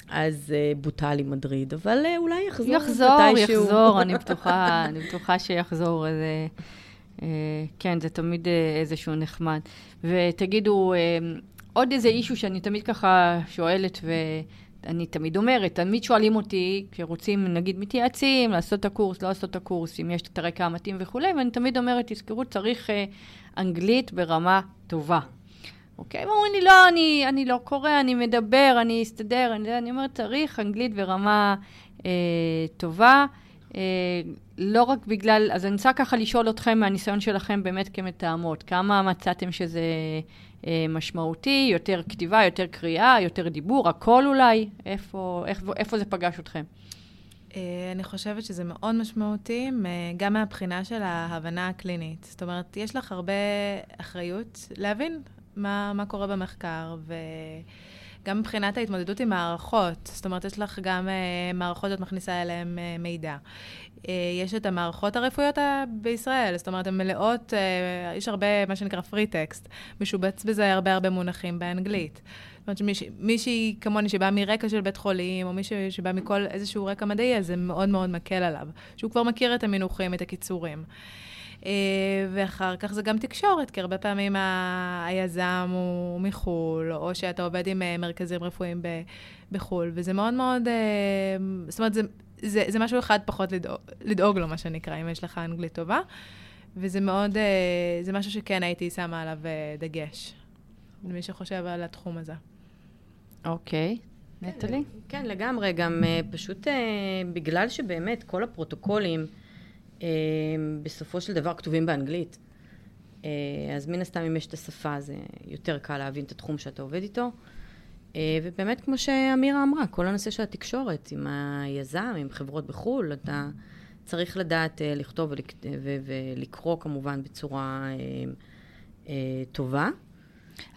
אז בוטל לי מדריד, אבל אולי יחזור יחזור, מתישהו. יחזור, (laughs) אני בטוחה, אני בטוחה שיחזור. אז, כן, זה תמיד איזשהו נחמד. ותגידו, עוד איזה אישו שאני תמיד ככה שואלת, ואני תמיד אומרת, תמיד שואלים אותי, כשרוצים, נגיד, מתייעצים, לעשות את הקורס, לא לעשות את הקורס, אם יש את הרקע המתאים וכולי, ואני תמיד אומרת, תזכרו, צריך אה, אנגלית ברמה טובה. אוקיי? ואומרים לי, לא, אני, אני לא קורא, אני מדבר, אני אסתדר, אני, אני אומרת, צריך אנגלית ברמה אה, טובה. אה, לא רק בגלל, אז אני רוצה ככה לשאול אתכם מהניסיון שלכם באמת כמתאמות, כמה מצאתם שזה משמעותי, יותר כתיבה, יותר קריאה, יותר דיבור, הכל אולי? איפה, איפה, איפה זה פגש אתכם? אה, אני חושבת שזה מאוד משמעותי, גם מהבחינה של ההבנה הקלינית. זאת אומרת, יש לך הרבה אחריות להבין מה, מה קורה במחקר, וגם מבחינת ההתמודדות עם מערכות. זאת אומרת, יש לך גם uh, מערכות שאת מכניסה אליהן uh, מידע. Uh, יש את המערכות הרפואיות בישראל, זאת אומרת, הן מלאות, uh, יש הרבה, מה שנקרא פרי טקסט, משובץ בזה הרבה הרבה מונחים באנגלית. זאת אומרת שמישהי כמוני שבא מרקע של בית חולים, או מישהו שבא מכל איזשהו רקע מדעי, אז זה מאוד מאוד מקל עליו. שהוא כבר מכיר את המינוחים, את הקיצורים. אה, ואחר כך זה גם תקשורת, כי הרבה פעמים ה... היזם הוא מחו"ל, או שאתה עובד עם אה, מרכזים רפואיים ב... בחו"ל, וזה מאוד מאוד, אה, זאת אומרת, זה, זה, זה משהו אחד פחות לדאוג, לדאוג לו, מה שנקרא, אם יש לך אנגלית טובה, וזה מאוד, זה משהו שכן הייתי שמה עליו דגש, למי שחושב על התחום הזה. אוקיי. נטלי? כן, לגמרי. גם פשוט בגלל שבאמת כל הפרוטוקולים, בסופו של דבר כתובים באנגלית. אה, אז מן הסתם אם יש את השפה זה יותר קל להבין את התחום שאתה עובד איתו. אה, ובאמת, כמו שאמירה אמרה, כל הנושא של התקשורת עם היזם, עם חברות בחו"ל, אתה צריך לדעת אה, לכתוב ולקרוא כמובן בצורה טובה.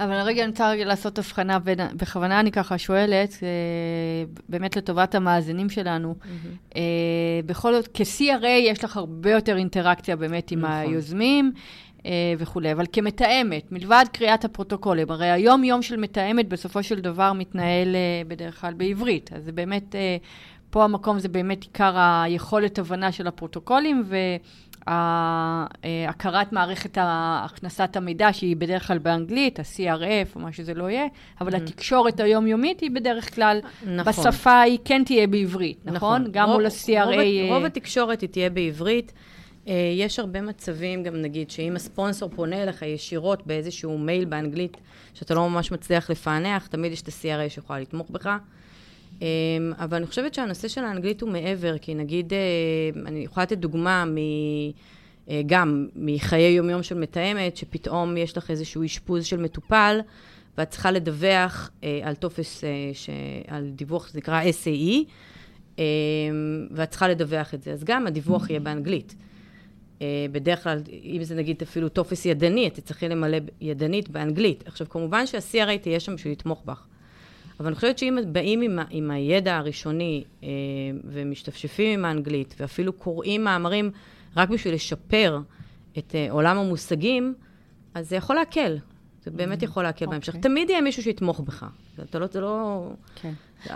אבל רגע, אני רוצה לעשות הבחנה, בין, בכוונה אני ככה שואלת, אה, באמת לטובת המאזינים שלנו. Mm-hmm. בכל זאת, כ-CRA יש לך הרבה יותר אינטראקציה באמת עם נכון. היוזמים. אה, וכולי, אבל כמתאמת, מלבד קריאת הפרוטוקולים, הרי היום-יום של מתאמת בסופו של דבר מתנהל בדרך כלל בעברית, אז זה באמת, פה המקום זה באמת עיקר היכולת הבנה של הפרוטוקולים, ו... הכרת מערכת הכנסת המידע, שהיא בדרך כלל באנגלית, ה-CRF או מה שזה לא יהיה, אבל mm-hmm. התקשורת היומיומית היא בדרך כלל, נכון. בשפה היא כן תהיה בעברית, נכון? נכון. גם רוב, מול ה-CRA... רוב, רוב אה, התקשורת היא תהיה בעברית. אה, יש הרבה מצבים, גם נגיד, שאם הספונסור פונה אליך ישירות באיזשהו מייל באנגלית, שאתה לא ממש מצליח לפענח, תמיד יש את ה-CRA שיכולה לתמוך בך. אמ, אבל אני חושבת שהנושא של האנגלית הוא מעבר, כי נגיד, אה, אני יכולה לתת דוגמה מ... אה, גם מחיי יומיום של מתאמת, שפתאום יש לך איזשהו אשפוז של מטופל, ואת צריכה לדווח אה, על טופס, ש... על דיווח שנקרא SAE, ואת צריכה לדווח את זה. אז גם הדיווח יהיה באנגלית. בדרך כלל, אם זה נגיד אפילו טופס ידני, את תצטרכי למלא ידנית באנגלית. עכשיו, כמובן שה-CRA תהיה שם בשביל לתמוך בך. אבל אני חושבת שאם באים עם, עם הידע הראשוני אה, ומשתפשפים עם האנגלית, ואפילו קוראים מאמרים רק בשביל לשפר את אה, עולם המושגים, אז זה יכול להקל. זה באמת. יכול להקל okay. בהמשך. אוקיי. תמיד יהיה מישהו שיתמוך בך. זה לא... זה לא... כן.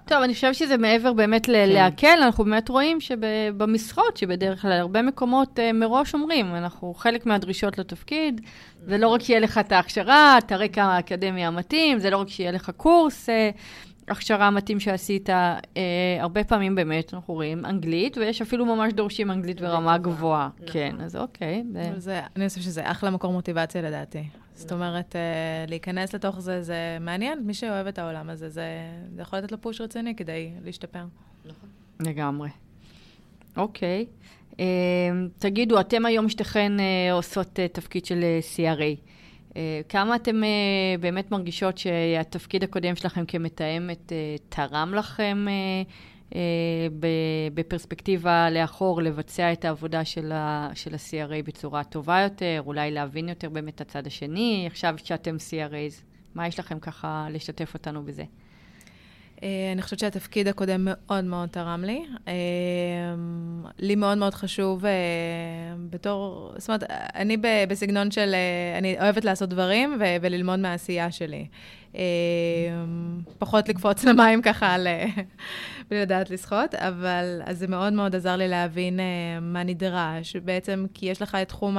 טוב, אני חושבת שזה מעבר באמת כן. להקל, אנחנו באמת רואים שבמשרות, שבדרך כלל הרבה מקומות uh, מראש אומרים, אנחנו חלק מהדרישות לתפקיד, זה לא רק שיהיה לך את ההכשרה, את הרקע האקדמי המתאים, זה לא רק שיהיה לך קורס, uh, הכשרה מתאים שעשית, אה, הרבה פעמים באמת אנחנו רואים אנגלית, ויש אפילו ממש דורשים אנגלית ברמה גבוהה. נכון. כן, אז אוקיי. זה, אני חושבת שזה אחלה מקור מוטיבציה לדעתי. זאת אומרת, אה, להיכנס לתוך זה, זה מעניין. מי שאוהב את העולם הזה, זה, זה יכול לתת לו פוש רציני כדי להשתפר. נכון. לגמרי. אוקיי. אה, תגידו, אתם היום שתיכן אה, עושות תפקיד של CRA. כמה אתם באמת מרגישות שהתפקיד הקודם שלכם כמתאמת תרם לכם בפרספקטיבה לאחור לבצע את העבודה של ה-CRA בצורה טובה יותר, אולי להבין יותר באמת את הצד השני, עכשיו שאתם CRAs, מה יש לכם ככה לשתף אותנו בזה? אה, אני חושבת שהתפקיד הקודם מאוד מאוד תרם לי. אה, לי מאוד מאוד חשוב אה, בתור, זאת אומרת, אני בסגנון של, אני אוהבת לעשות דברים וללמוד מהעשייה שלי. פחות לקפוץ למים ככה על... (laughs) בלי לדעת לשחות, אבל אז זה מאוד מאוד עזר לי להבין מה נדרש, בעצם כי יש לך את תחום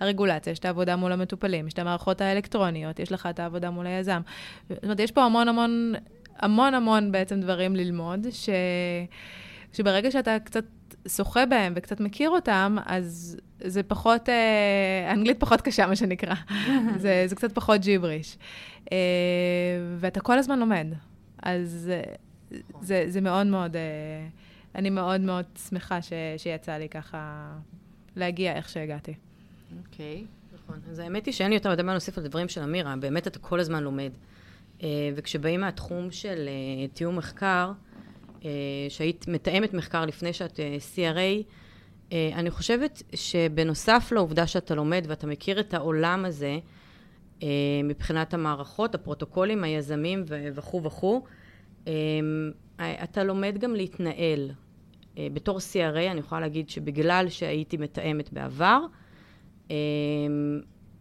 הרגולציה, יש את העבודה מול המטופלים, יש את המערכות האלקטרוניות, יש לך את העבודה מול היזם. זאת אומרת, יש פה המון המון המון המון בעצם דברים ללמוד, ש... שברגע שאתה קצת שוחה בהם וקצת מכיר אותם, אז זה פחות, אה, אנגלית פחות קשה, מה שנקרא. (laughs) זה, זה קצת פחות ג'יבריש. אה, ואתה כל הזמן לומד. אז זה, זה מאוד מאוד, אה, אני מאוד מאוד שמחה ש, שיצא לי ככה להגיע איך שהגעתי. אוקיי, okay, נכון. אז האמת היא שאין לי יותר מדי מה להוסיף על דברים של אמירה, באמת אתה כל הזמן לומד. אה, וכשבאים מהתחום של אה, תיאום מחקר, אה, שהיית מתאמת מחקר לפני שאת CRA, אני חושבת שבנוסף לעובדה שאתה לומד ואתה מכיר את העולם הזה, מבחינת המערכות, הפרוטוקולים, היזמים וכו' וכו', אתה לומד גם להתנהל. בתור CRA אני יכולה להגיד שבגלל שהייתי מתאמת בעבר,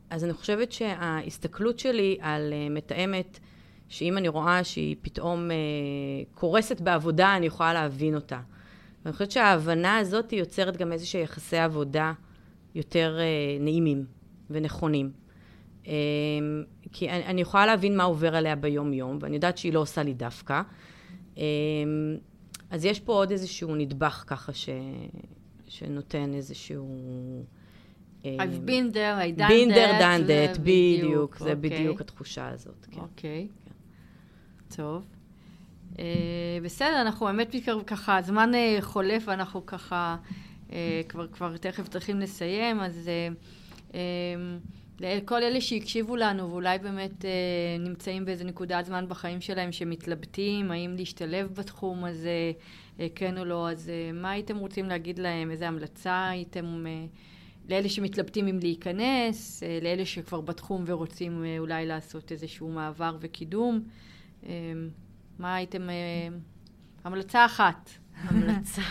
אז אני חושבת שההסתכלות שלי על מתאמת שאם אני רואה שהיא פתאום אה, קורסת בעבודה, אני יכולה להבין אותה. ואני חושבת שההבנה הזאת יוצרת גם איזושהי יחסי עבודה יותר אה, נעימים ונכונים. אה, כי אני, אני יכולה להבין מה עובר עליה ביום-יום, ואני יודעת שהיא לא עושה לי דווקא. אה, אז יש פה עוד איזשהו נדבך ככה ש, שנותן איזשהו... אה, I've been there, I done that. been there, done that, בדיוק, זה. בדיוק התחושה הזאת. כן. אוקיי. Okay. טוב. Uh, בסדר, אנחנו באמת ככה, הזמן uh, חולף ואנחנו ככה uh, כבר, כבר תכף צריכים לסיים, אז לכל אלה שהקשיבו לנו ואולי באמת נמצאים באיזה נקודת זמן בחיים שלהם שמתלבטים, האם להשתלב בתחום הזה, כן או לא, אז מה הייתם רוצים להגיד להם? איזה המלצה הייתם... לאלה שמתלבטים אם להיכנס, לאלה שכבר בתחום ורוצים אולי לעשות איזשהו מעבר וקידום. מה הייתם... אה, המלצה אחת. המלצה.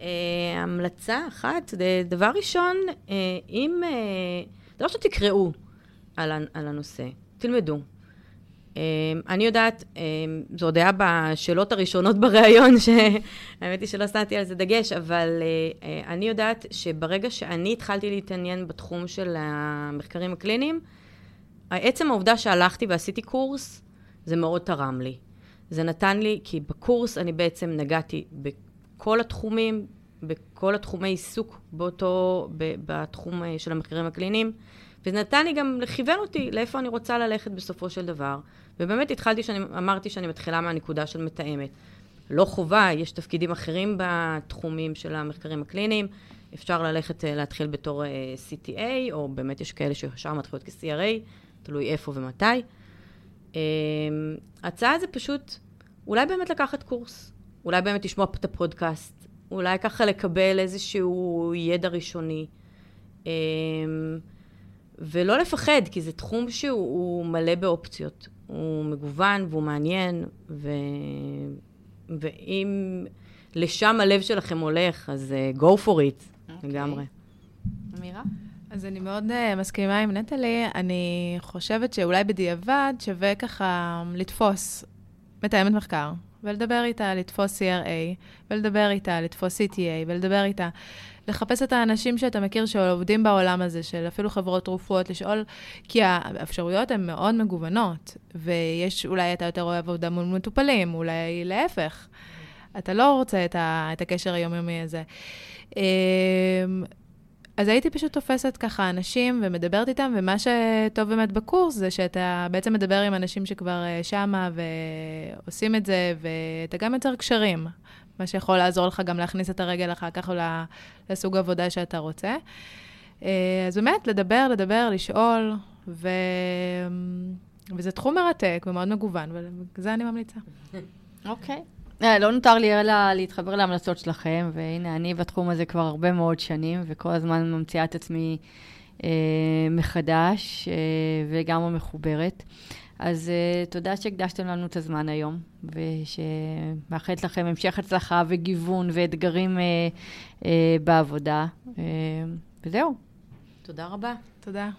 אה, המלצה אחת, דבר ראשון, אה, אם... דבר ראשון, תקראו על, על הנושא, תלמדו. אני יודעת, זו עוד היה בשאלות הראשונות בריאיון, שהאמת היא שלא שמתי על זה דגש, אבל אני יודעת שברגע שאני התחלתי להתעניין בתחום של המחקרים הקליניים, עצם העובדה שהלכתי ועשיתי קורס, זה מאוד תרם לי. זה נתן לי, כי בקורס אני בעצם נגעתי בכל התחומים, בכל התחומי עיסוק באותו, בתחום אה, של המחקרים הקליניים, וזה נתן לי גם, כיוון אותי לאיפה אני רוצה ללכת בסופו של דבר. ובאמת התחלתי, שאני, אמרתי שאני מתחילה מהנקודה של מתאמת. לא חובה, יש תפקידים אחרים בתחומים של המחקרים הקליניים. אפשר ללכת, אה, להתחיל בתור אה, CTA, או באמת יש כאלה שישר מתחילות כ-CRA, תלוי איפה ומתי. אמ, ההצעה זה פשוט, אולי באמת לקחת קורס. אולי באמת לשמוע את הפודקאסט, אולי ככה לקבל איזשהו ידע ראשוני. אמ, ולא לפחד, כי זה תחום שהוא מלא באופציות. הוא מגוון והוא מעניין, ו... ואם לשם הלב שלכם הולך, אז uh, go for it, okay. אוקיי. לגמרי. אמירה? אז אני מאוד uh, מסכימה עם נטלי. אני חושבת שאולי בדיעבד שווה ככה לתפוס מתאמת מחקר, ולדבר איתה, לתפוס CRA, ולדבר איתה, לתפוס CTA, ולדבר איתה. לחפש את האנשים שאתה מכיר שעובדים בעולם הזה, של אפילו חברות תרופות, לשאול, כי האפשרויות הן מאוד מגוונות, ויש, אולי אתה יותר אוהב עבודה מול מטופלים, אולי להפך. אתה לא רוצה את, ה, את הקשר היומיומי הזה. אז הייתי פשוט תופסת ככה אנשים ומדברת איתם, ומה שטוב באמת בקורס זה שאתה בעצם מדבר עם אנשים שכבר אה, שמה ועושים את זה, ואתה גם יוצר קשרים, מה שיכול לעזור לך גם להכניס את הרגל אחר כך לסוג עבודה שאתה רוצה. אה, אז באמת, לדבר, לדבר, לשאול, ו... וזה תחום מרתק ומאוד מגוון, וזה אני ממליצה. אוקיי. okay. אה, לא נותר לי אלא להתחבר להמלצות שלכם, והנה, אני בתחום הזה כבר הרבה מאוד שנים, וכל הזמן ממציאה את עצמי אה, מחדש, אה, וגם מחוברת. אז אה, תודה שהקדשתם לנו את הזמן היום, ושמאחלת לכם המשך הצלחה וגיוון ואתגרים אה, אה, בעבודה. אה, וזהו. תודה רבה. תודה.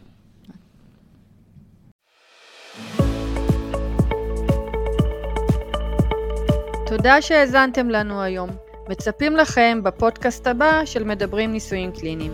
תודה שהאזנתם לנו היום. מצפים לכם בפודקאסט הבא של מדברים ניסויים קליניים.